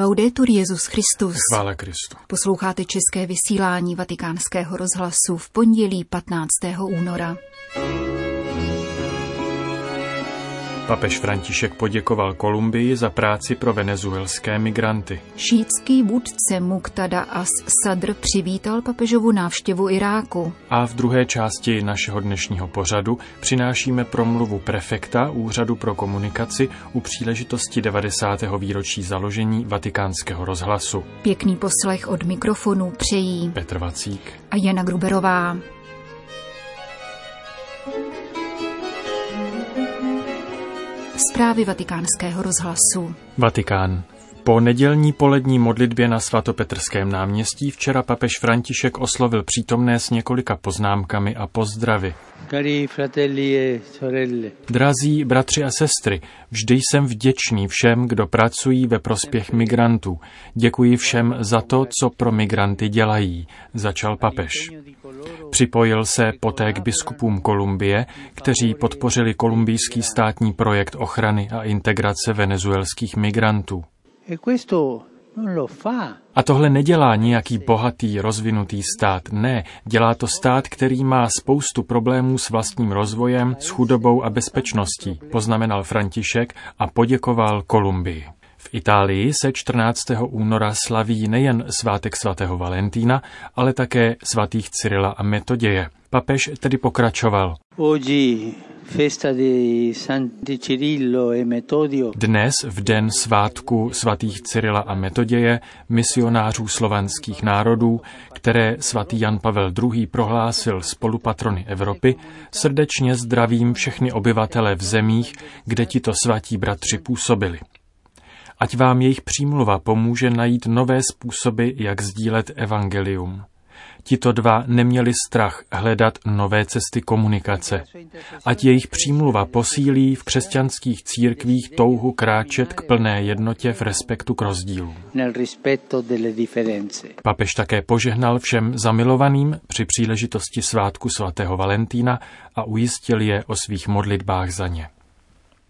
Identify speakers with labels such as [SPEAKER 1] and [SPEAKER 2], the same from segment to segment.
[SPEAKER 1] Laudetur Jezus Christus.
[SPEAKER 2] Chvála Kristu.
[SPEAKER 1] Posloucháte české vysílání Vatikánského rozhlasu v pondělí 15. února.
[SPEAKER 2] Papež František poděkoval Kolumbii za práci pro venezuelské migranty.
[SPEAKER 1] Šítský vůdce Muktada As Sadr přivítal papežovu návštěvu Iráku.
[SPEAKER 2] A v druhé části našeho dnešního pořadu přinášíme promluvu prefekta Úřadu pro komunikaci u příležitosti 90. výročí založení vatikánského rozhlasu.
[SPEAKER 1] Pěkný poslech od mikrofonu přejí
[SPEAKER 2] Petr Vacík
[SPEAKER 1] a Jana Gruberová. Zprávy vatikánského rozhlasu.
[SPEAKER 2] Vatikán. Po nedělní polední modlitbě na svatopetrském náměstí včera papež František oslovil přítomné s několika poznámkami a pozdravy.
[SPEAKER 3] E
[SPEAKER 2] Drazí bratři a sestry, vždy jsem vděčný všem, kdo pracují ve prospěch migrantů. Děkuji všem za to, co pro migranty dělají, začal papež. Připojil se poté k biskupům Kolumbie, kteří podpořili kolumbijský státní projekt ochrany a integrace venezuelských migrantů.
[SPEAKER 3] E
[SPEAKER 2] A tohle nedělá nějaký bohatý, rozvinutý stát. Ne, dělá to stát, který má spoustu problémů s vlastním rozvojem, s chudobou a bezpečností, poznamenal František a poděkoval Kolumbii. V Itálii se 14. února slaví nejen svátek svatého Valentína, ale také svatých Cyrila a Metoděje. Papež tedy pokračoval.
[SPEAKER 3] E
[SPEAKER 2] Dnes, v den svátku svatých Cyrila a Metoděje, misionářů slovanských národů, které svatý Jan Pavel II. prohlásil spolupatrony Evropy, srdečně zdravím všechny obyvatele v zemích, kde tito svatí bratři působili. Ať vám jejich přímluva pomůže najít nové způsoby, jak sdílet evangelium. Tito dva neměli strach hledat nové cesty komunikace. Ať jejich přímluva posílí v křesťanských církvích touhu kráčet k plné jednotě v respektu k
[SPEAKER 3] differenze.
[SPEAKER 2] Papež také požehnal všem zamilovaným při příležitosti svátku svatého Valentína a ujistil je o svých modlitbách za ně.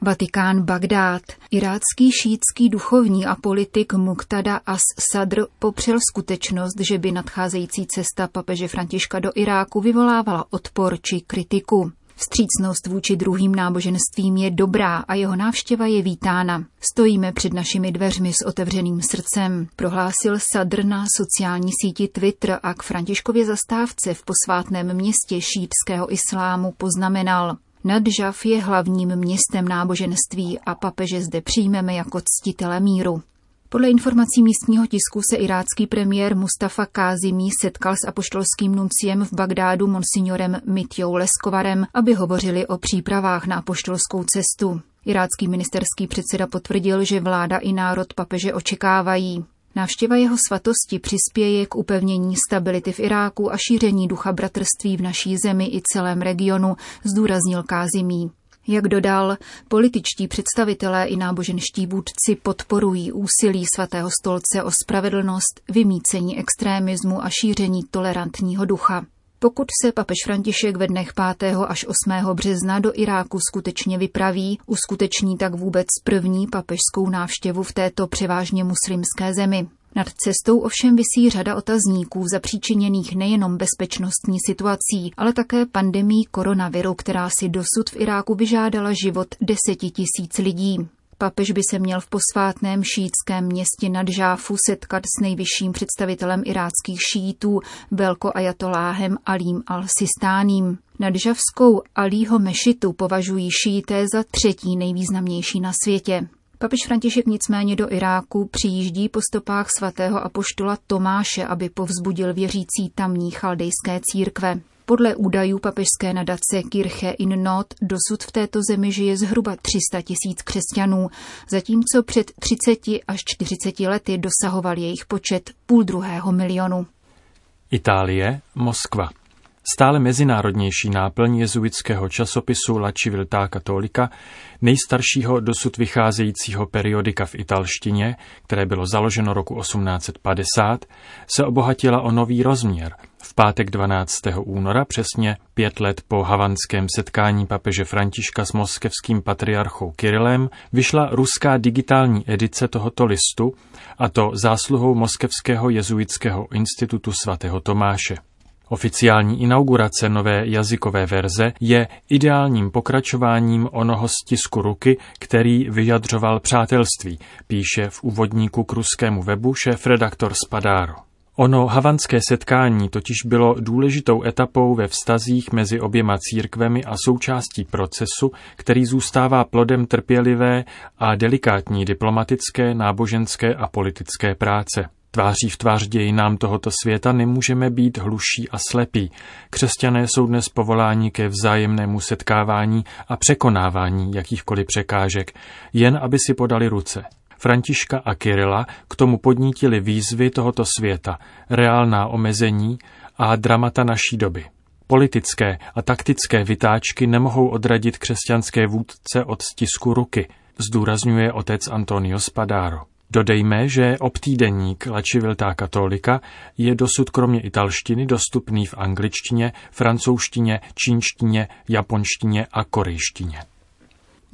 [SPEAKER 1] Vatikán Bagdád. Irácký šítský duchovní a politik Muqtada As Sadr popřel skutečnost, že by nadcházející cesta papeže Františka do Iráku vyvolávala odpor či kritiku. Vstřícnost vůči druhým náboženstvím je dobrá a jeho návštěva je vítána. Stojíme před našimi dveřmi s otevřeným srdcem, prohlásil Sadr na sociální síti Twitter a k Františkově zastávce v posvátném městě šítského islámu poznamenal. Nadžav je hlavním městem náboženství a papeže zde přijmeme jako ctitele míru. Podle informací místního tisku se irácký premiér Mustafa Kázimí setkal s apoštolským nunciem v Bagdádu monsignorem Mitjou Leskovarem, aby hovořili o přípravách na apoštolskou cestu. Irácký ministerský předseda potvrdil, že vláda i národ papeže očekávají. Návštěva jeho svatosti přispěje k upevnění stability v Iráku a šíření ducha bratrství v naší zemi i celém regionu, zdůraznil Kázimí. Jak dodal, političtí představitelé i náboženští vůdci podporují úsilí svatého stolce o spravedlnost, vymícení extrémismu a šíření tolerantního ducha. Pokud se papež František ve dnech 5. až 8. března do Iráku skutečně vypraví, uskuteční tak vůbec první papežskou návštěvu v této převážně muslimské zemi. Nad cestou ovšem visí řada otazníků zapříčiněných nejenom bezpečnostní situací, ale také pandemí koronaviru, která si dosud v Iráku vyžádala život deseti tisíc lidí. Papež by se měl v posvátném šítském městě Nadžáfu setkat s nejvyšším představitelem iráckých šítů, velkoajatoláhem Alím al-Sistáním. Nadžavskou Alího mešitu považují šíté za třetí nejvýznamnější na světě. Papež František nicméně do Iráku přijíždí po stopách svatého apoštola Tomáše, aby povzbudil věřící tamní chaldejské církve. Podle údajů papežské nadace Kirche in Not dosud v této zemi žije zhruba 300 tisíc křesťanů, zatímco před 30 až 40 lety dosahoval jejich počet půl druhého milionu.
[SPEAKER 2] Itálie, Moskva. Stále mezinárodnější náplň jezuitského časopisu La Civiltà Cattolica, nejstaršího dosud vycházejícího periodika v italštině, které bylo založeno roku 1850, se obohatila o nový rozměr V pátek 12. února, přesně pět let po havanském setkání papeže Františka s moskevským patriarchou Kirilem, vyšla ruská digitální edice tohoto listu, a to zásluhou Moskevského jezuitského institutu svatého Tomáše. Oficiální inaugurace nové jazykové verze je ideálním pokračováním onoho stisku ruky, který vyjadřoval přátelství, píše v úvodníku k ruskému webu šéf-redaktor Spadaro. Ono havanské setkání totiž bylo důležitou etapou ve vztazích mezi oběma církvemi a součástí procesu, který zůstává plodem trpělivé a delikátní diplomatické, náboženské a politické práce. Tváří v tvář dějinám tohoto světa nemůžeme být hluší a slepí. Křesťané jsou dnes povoláni ke vzájemnému setkávání a překonávání jakýchkoliv překážek, jen aby si podali ruce. Františka a Kirila k tomu podnítili výzvy tohoto světa, reálná omezení a dramata naší doby. Politické a taktické vytáčky nemohou odradit křesťanské vůdce od stisku ruky, zdůrazňuje otec Antonio Spadaro. Dodejme, že obtýdeník La Civiltà Katolika je dosud kromě italštiny dostupný v angličtině, francouzštině, čínštině, japonštině a korejštině.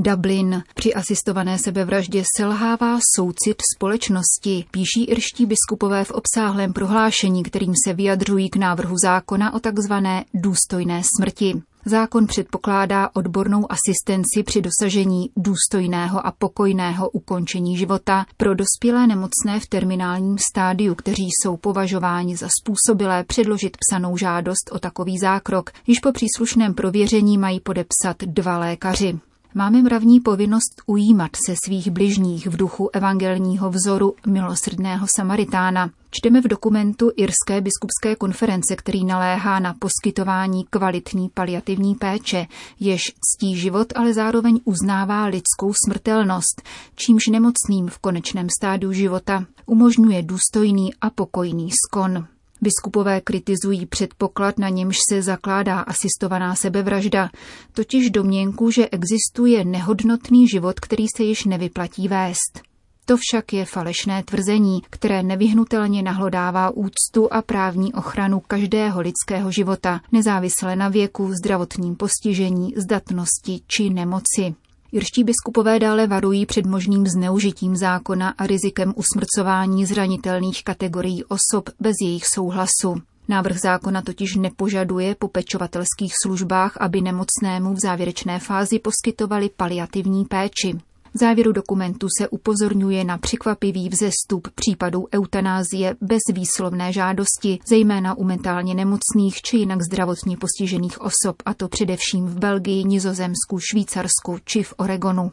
[SPEAKER 1] Dublin. Při asistované sebevraždě selhává soucit společnosti, píší irští biskupové v obsáhlém prohlášení, kterým se vyjadřují k návrhu zákona o takzvané důstojné smrti. Zákon předpokládá odbornou asistenci při dosažení důstojného a pokojného ukončení života pro dospělé nemocné v terminálním stádiu, kteří jsou považováni za způsobilé předložit psanou žádost o takový zákrok. Již po příslušném prověření mají podepsat dva lékaři. Máme mravní povinnost ujímat se svých bližních v duchu evangelního vzoru milosrdného Samaritána. Čteme v dokumentu Irské biskupské konference, který naléhá na poskytování kvalitní paliativní péče, jež ctí život, ale zároveň uznává lidskou smrtelnost, čímž nemocným v konečném stádiu života umožňuje důstojný a pokojný skon. Biskupové kritizují předpoklad, na němž se zakládá asistovaná sebevražda, totiž domněnku, že existuje nehodnotný život, který se již nevyplatí vést. To však je falešné tvrzení, které nevyhnutelně nahlodává úctu a právní ochranu každého lidského života, nezávisle na věku, zdravotním postižení, zdatnosti či nemoci. Irští biskupové dále varují před možným zneužitím zákona a rizikem usmrcování zranitelných kategorií osob bez jejich souhlasu. Návrh zákona totiž nepožaduje po pečovatelských službách, aby nemocnému v závěrečné fázi poskytovali paliativní péči. V závěru dokumentu se upozorňuje na překvapivý vzestup případů eutanázie bez výslovné žádosti, zejména u mentálně nemocných či jinak zdravotně postižených osob, a to především v Belgii, Nizozemsku, Švýcarsku či v Oregonu.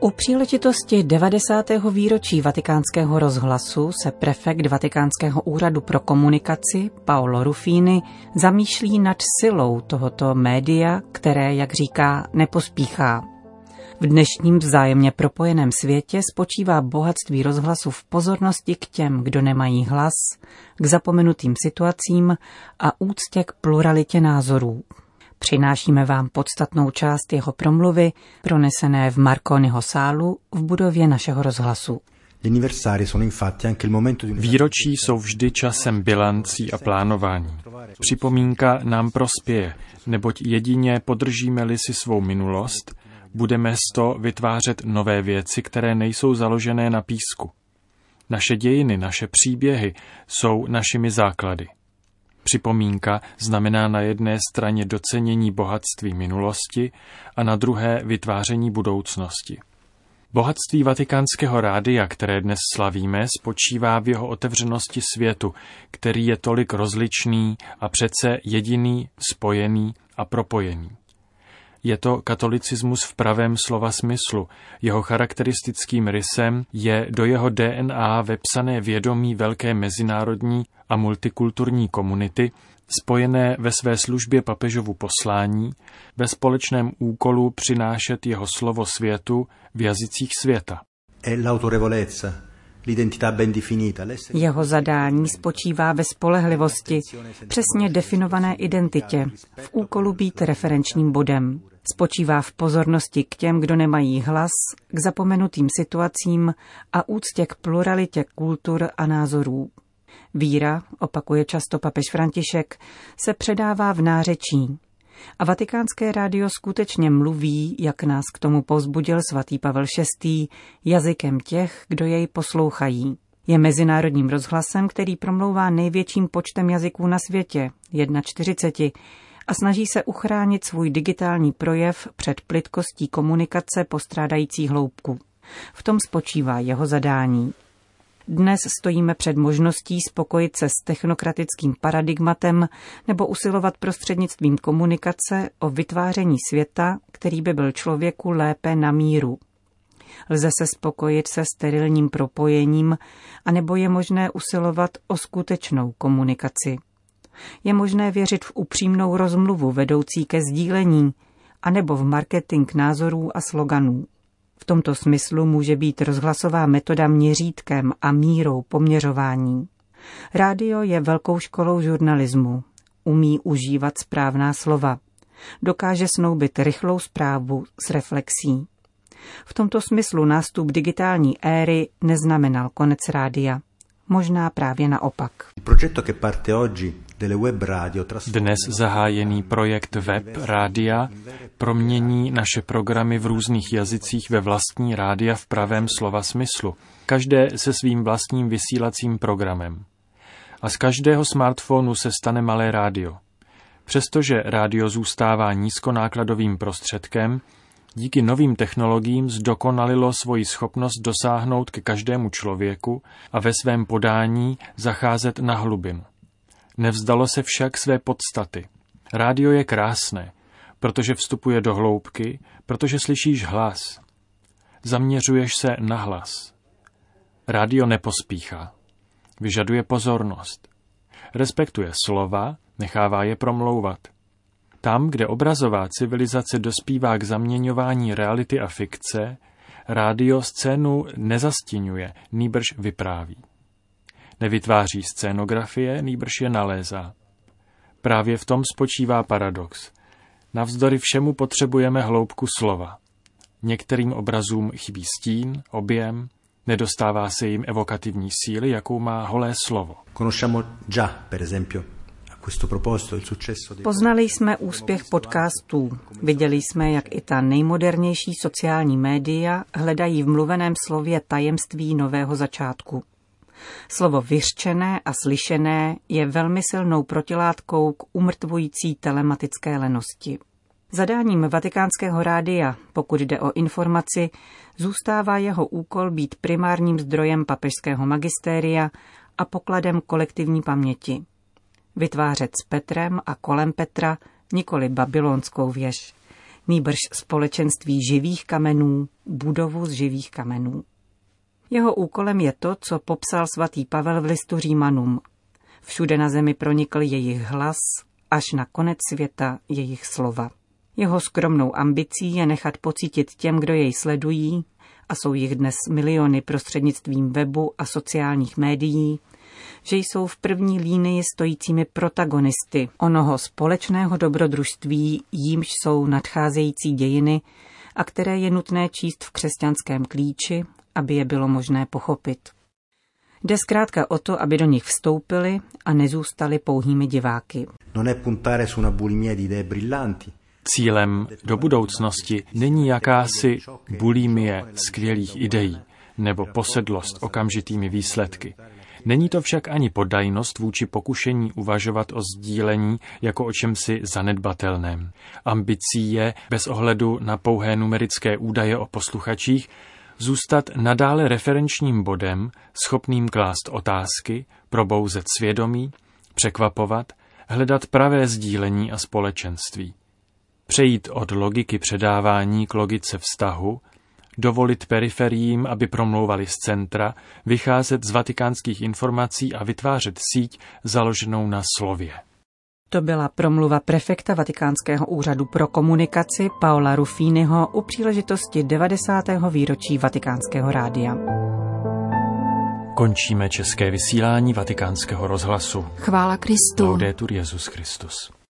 [SPEAKER 4] U příležitosti 90. výročí vatikánského rozhlasu se prefekt Vatikánského úřadu pro komunikaci Paolo Rufini zamýšlí nad silou tohoto média, které, jak říká, nepospíchá. V dnešním vzájemně propojeném světě spočívá bohatství rozhlasu v pozornosti k těm, kdo nemají hlas, k zapomenutým situacím a úctě k pluralitě názorů. Přinášíme vám podstatnou část jeho promluvy, pronesené v Marconiho sálu v budově našeho rozhlasu.
[SPEAKER 2] Výročí jsou vždy časem bilancí a plánování. Připomínka nám prospěje, neboť jedině podržíme-li si svou minulost, budeme z to vytvářet nové věci, které nejsou založené na písku. Naše dějiny, naše příběhy jsou našimi základy. Připomínka znamená na jedné straně docenění bohatství minulosti a na druhé vytváření budoucnosti. Bohatství vatikánského rádia, které dnes slavíme, spočívá v jeho otevřenosti světu, který je tolik rozličný a přece jediný, spojený a propojený. Je to katolicismus v pravém slova smyslu. Jeho charakteristickým rysem je do jeho DNA vepsané vědomí velké mezinárodní a multikulturní komunity, spojené ve své službě papežovu poslání, ve společném úkolu přinášet jeho slovo světu v jazycích světa.
[SPEAKER 4] Jeho zadání spočívá ve spolehlivosti, přesně definované identitě, v úkolu být referenčním bodem. Spočívá v pozornosti k těm, kdo nemají hlas, k zapomenutým situacím a úctě k pluralitě kultur a názorů. Víra, opakuje často papež František, se předává v nářečí. A vatikánské rádio skutečně mluví, jak nás k tomu pozbudil svatý Pavel VI, jazykem těch, kdo jej poslouchají. Je mezinárodním rozhlasem, který promlouvá největším počtem jazyků na světě, 41, a snaží se uchránit svůj digitální projev před plitkostí komunikace postrádající hloubku. V tom spočívá jeho zadání. Dnes stojíme před možností spokojit se s technokratickým paradigmatem nebo usilovat prostřednictvím komunikace o vytváření světa, který by byl člověku lépe na míru. Lze se spokojit se sterilním propojením, anebo je možné usilovat o skutečnou komunikaci. Je možné věřit v upřímnou rozmluvu vedoucí ke sdílení, anebo v marketing názorů a sloganů. V tomto smyslu může být rozhlasová metoda měřítkem a mírou poměřování. Rádio je velkou školou žurnalismu. Umí užívat správná slova. Dokáže snoubit rychlou zprávu s reflexí. V tomto smyslu nástup digitální éry neznamenal konec rádia. Možná právě naopak.
[SPEAKER 2] Dnes zahájený projekt Web Rádia promění naše programy v různých jazycích ve vlastní rádia v pravém slova smyslu, každé se svým vlastním vysílacím programem. A z každého smartphonu se stane malé rádio. Přestože rádio zůstává nízkonákladovým prostředkem, díky novým technologiím zdokonalilo svoji schopnost dosáhnout ke každému člověku a ve svém podání zacházet na hlubinu. Nevzdalo se však své podstaty. Rádio je krásné, protože vstupuje do hloubky, protože slyšíš hlas. Zaměřuješ se na hlas. Rádio nepospíchá. Vyžaduje pozornost. Respektuje slova, nechává je promlouvat. Tam, kde obrazová civilizace dospívá k zaměňování reality a fikce, rádio scénu nezastínuje, nýbrž vypráví. Nevytváří scénografie, nýbrž je nalézá. Právě v tom spočívá paradox. Navzdory všemu potřebujeme hloubku slova. Některým obrazům chybí stín, objem, nedostává se jim evokativní síly, jakou má holé slovo. Conosciamo già, per esempio,
[SPEAKER 4] Poznali jsme úspěch podcastů. Viděli jsme, jak i ta nejmodernější sociální média hledají v mluveném slově tajemství nového začátku. Slovo vyřčené a slyšené je velmi silnou protilátkou k umrtvující telematické lenosti. Zadáním vatikánského rádia, pokud jde o informaci, zůstává jeho úkol být primárním zdrojem papežského magistéria a pokladem kolektivní paměti. Vytvářet s Petrem a kolem Petra nikoli babylonskou věž, nýbrž společenství živých kamenů, budovu z živých kamenů. Jeho úkolem je to, co popsal svatý Pavel v listu Římanům. Všude na zemi pronikl jejich hlas, až na konec světa jejich slova. Jeho skromnou ambicí je nechat pocítit těm, kdo jej sledují, a jsou jich dnes miliony prostřednictvím webu a sociálních médií, že jsou v první línii stojícími protagonisty onoho společného dobrodružství, jímž jsou nadcházející dějiny a které je nutné číst v křesťanském klíči aby je bylo možné pochopit. Jde zkrátka o to, aby do nich vstoupili a nezůstali pouhými diváky.
[SPEAKER 2] Cílem do budoucnosti není jakási bulimie skvělých ideí nebo posedlost okamžitými výsledky. Není to však ani poddajnost vůči pokušení uvažovat o sdílení jako o čemsi zanedbatelném. Ambicí je, bez ohledu na pouhé numerické údaje o posluchačích, zůstat nadále referenčním bodem, schopným klást otázky, probouzet svědomí, překvapovat, hledat pravé sdílení a společenství. Přejít od logiky předávání k logice vztahu, dovolit periferiím, aby promlouvali z centra, vycházet z vatikánských informací a vytvářet síť založenou na slově.
[SPEAKER 4] To byla promluva prefekta Vatikánského úřadu pro komunikaci Paola Rufínyho u příležitosti 90. výročí Vatikánského rádia.
[SPEAKER 2] Končíme české vysílání vatikánského rozhlasu.
[SPEAKER 1] Chvála Kristu.
[SPEAKER 2] Laudetur Jezus Christus.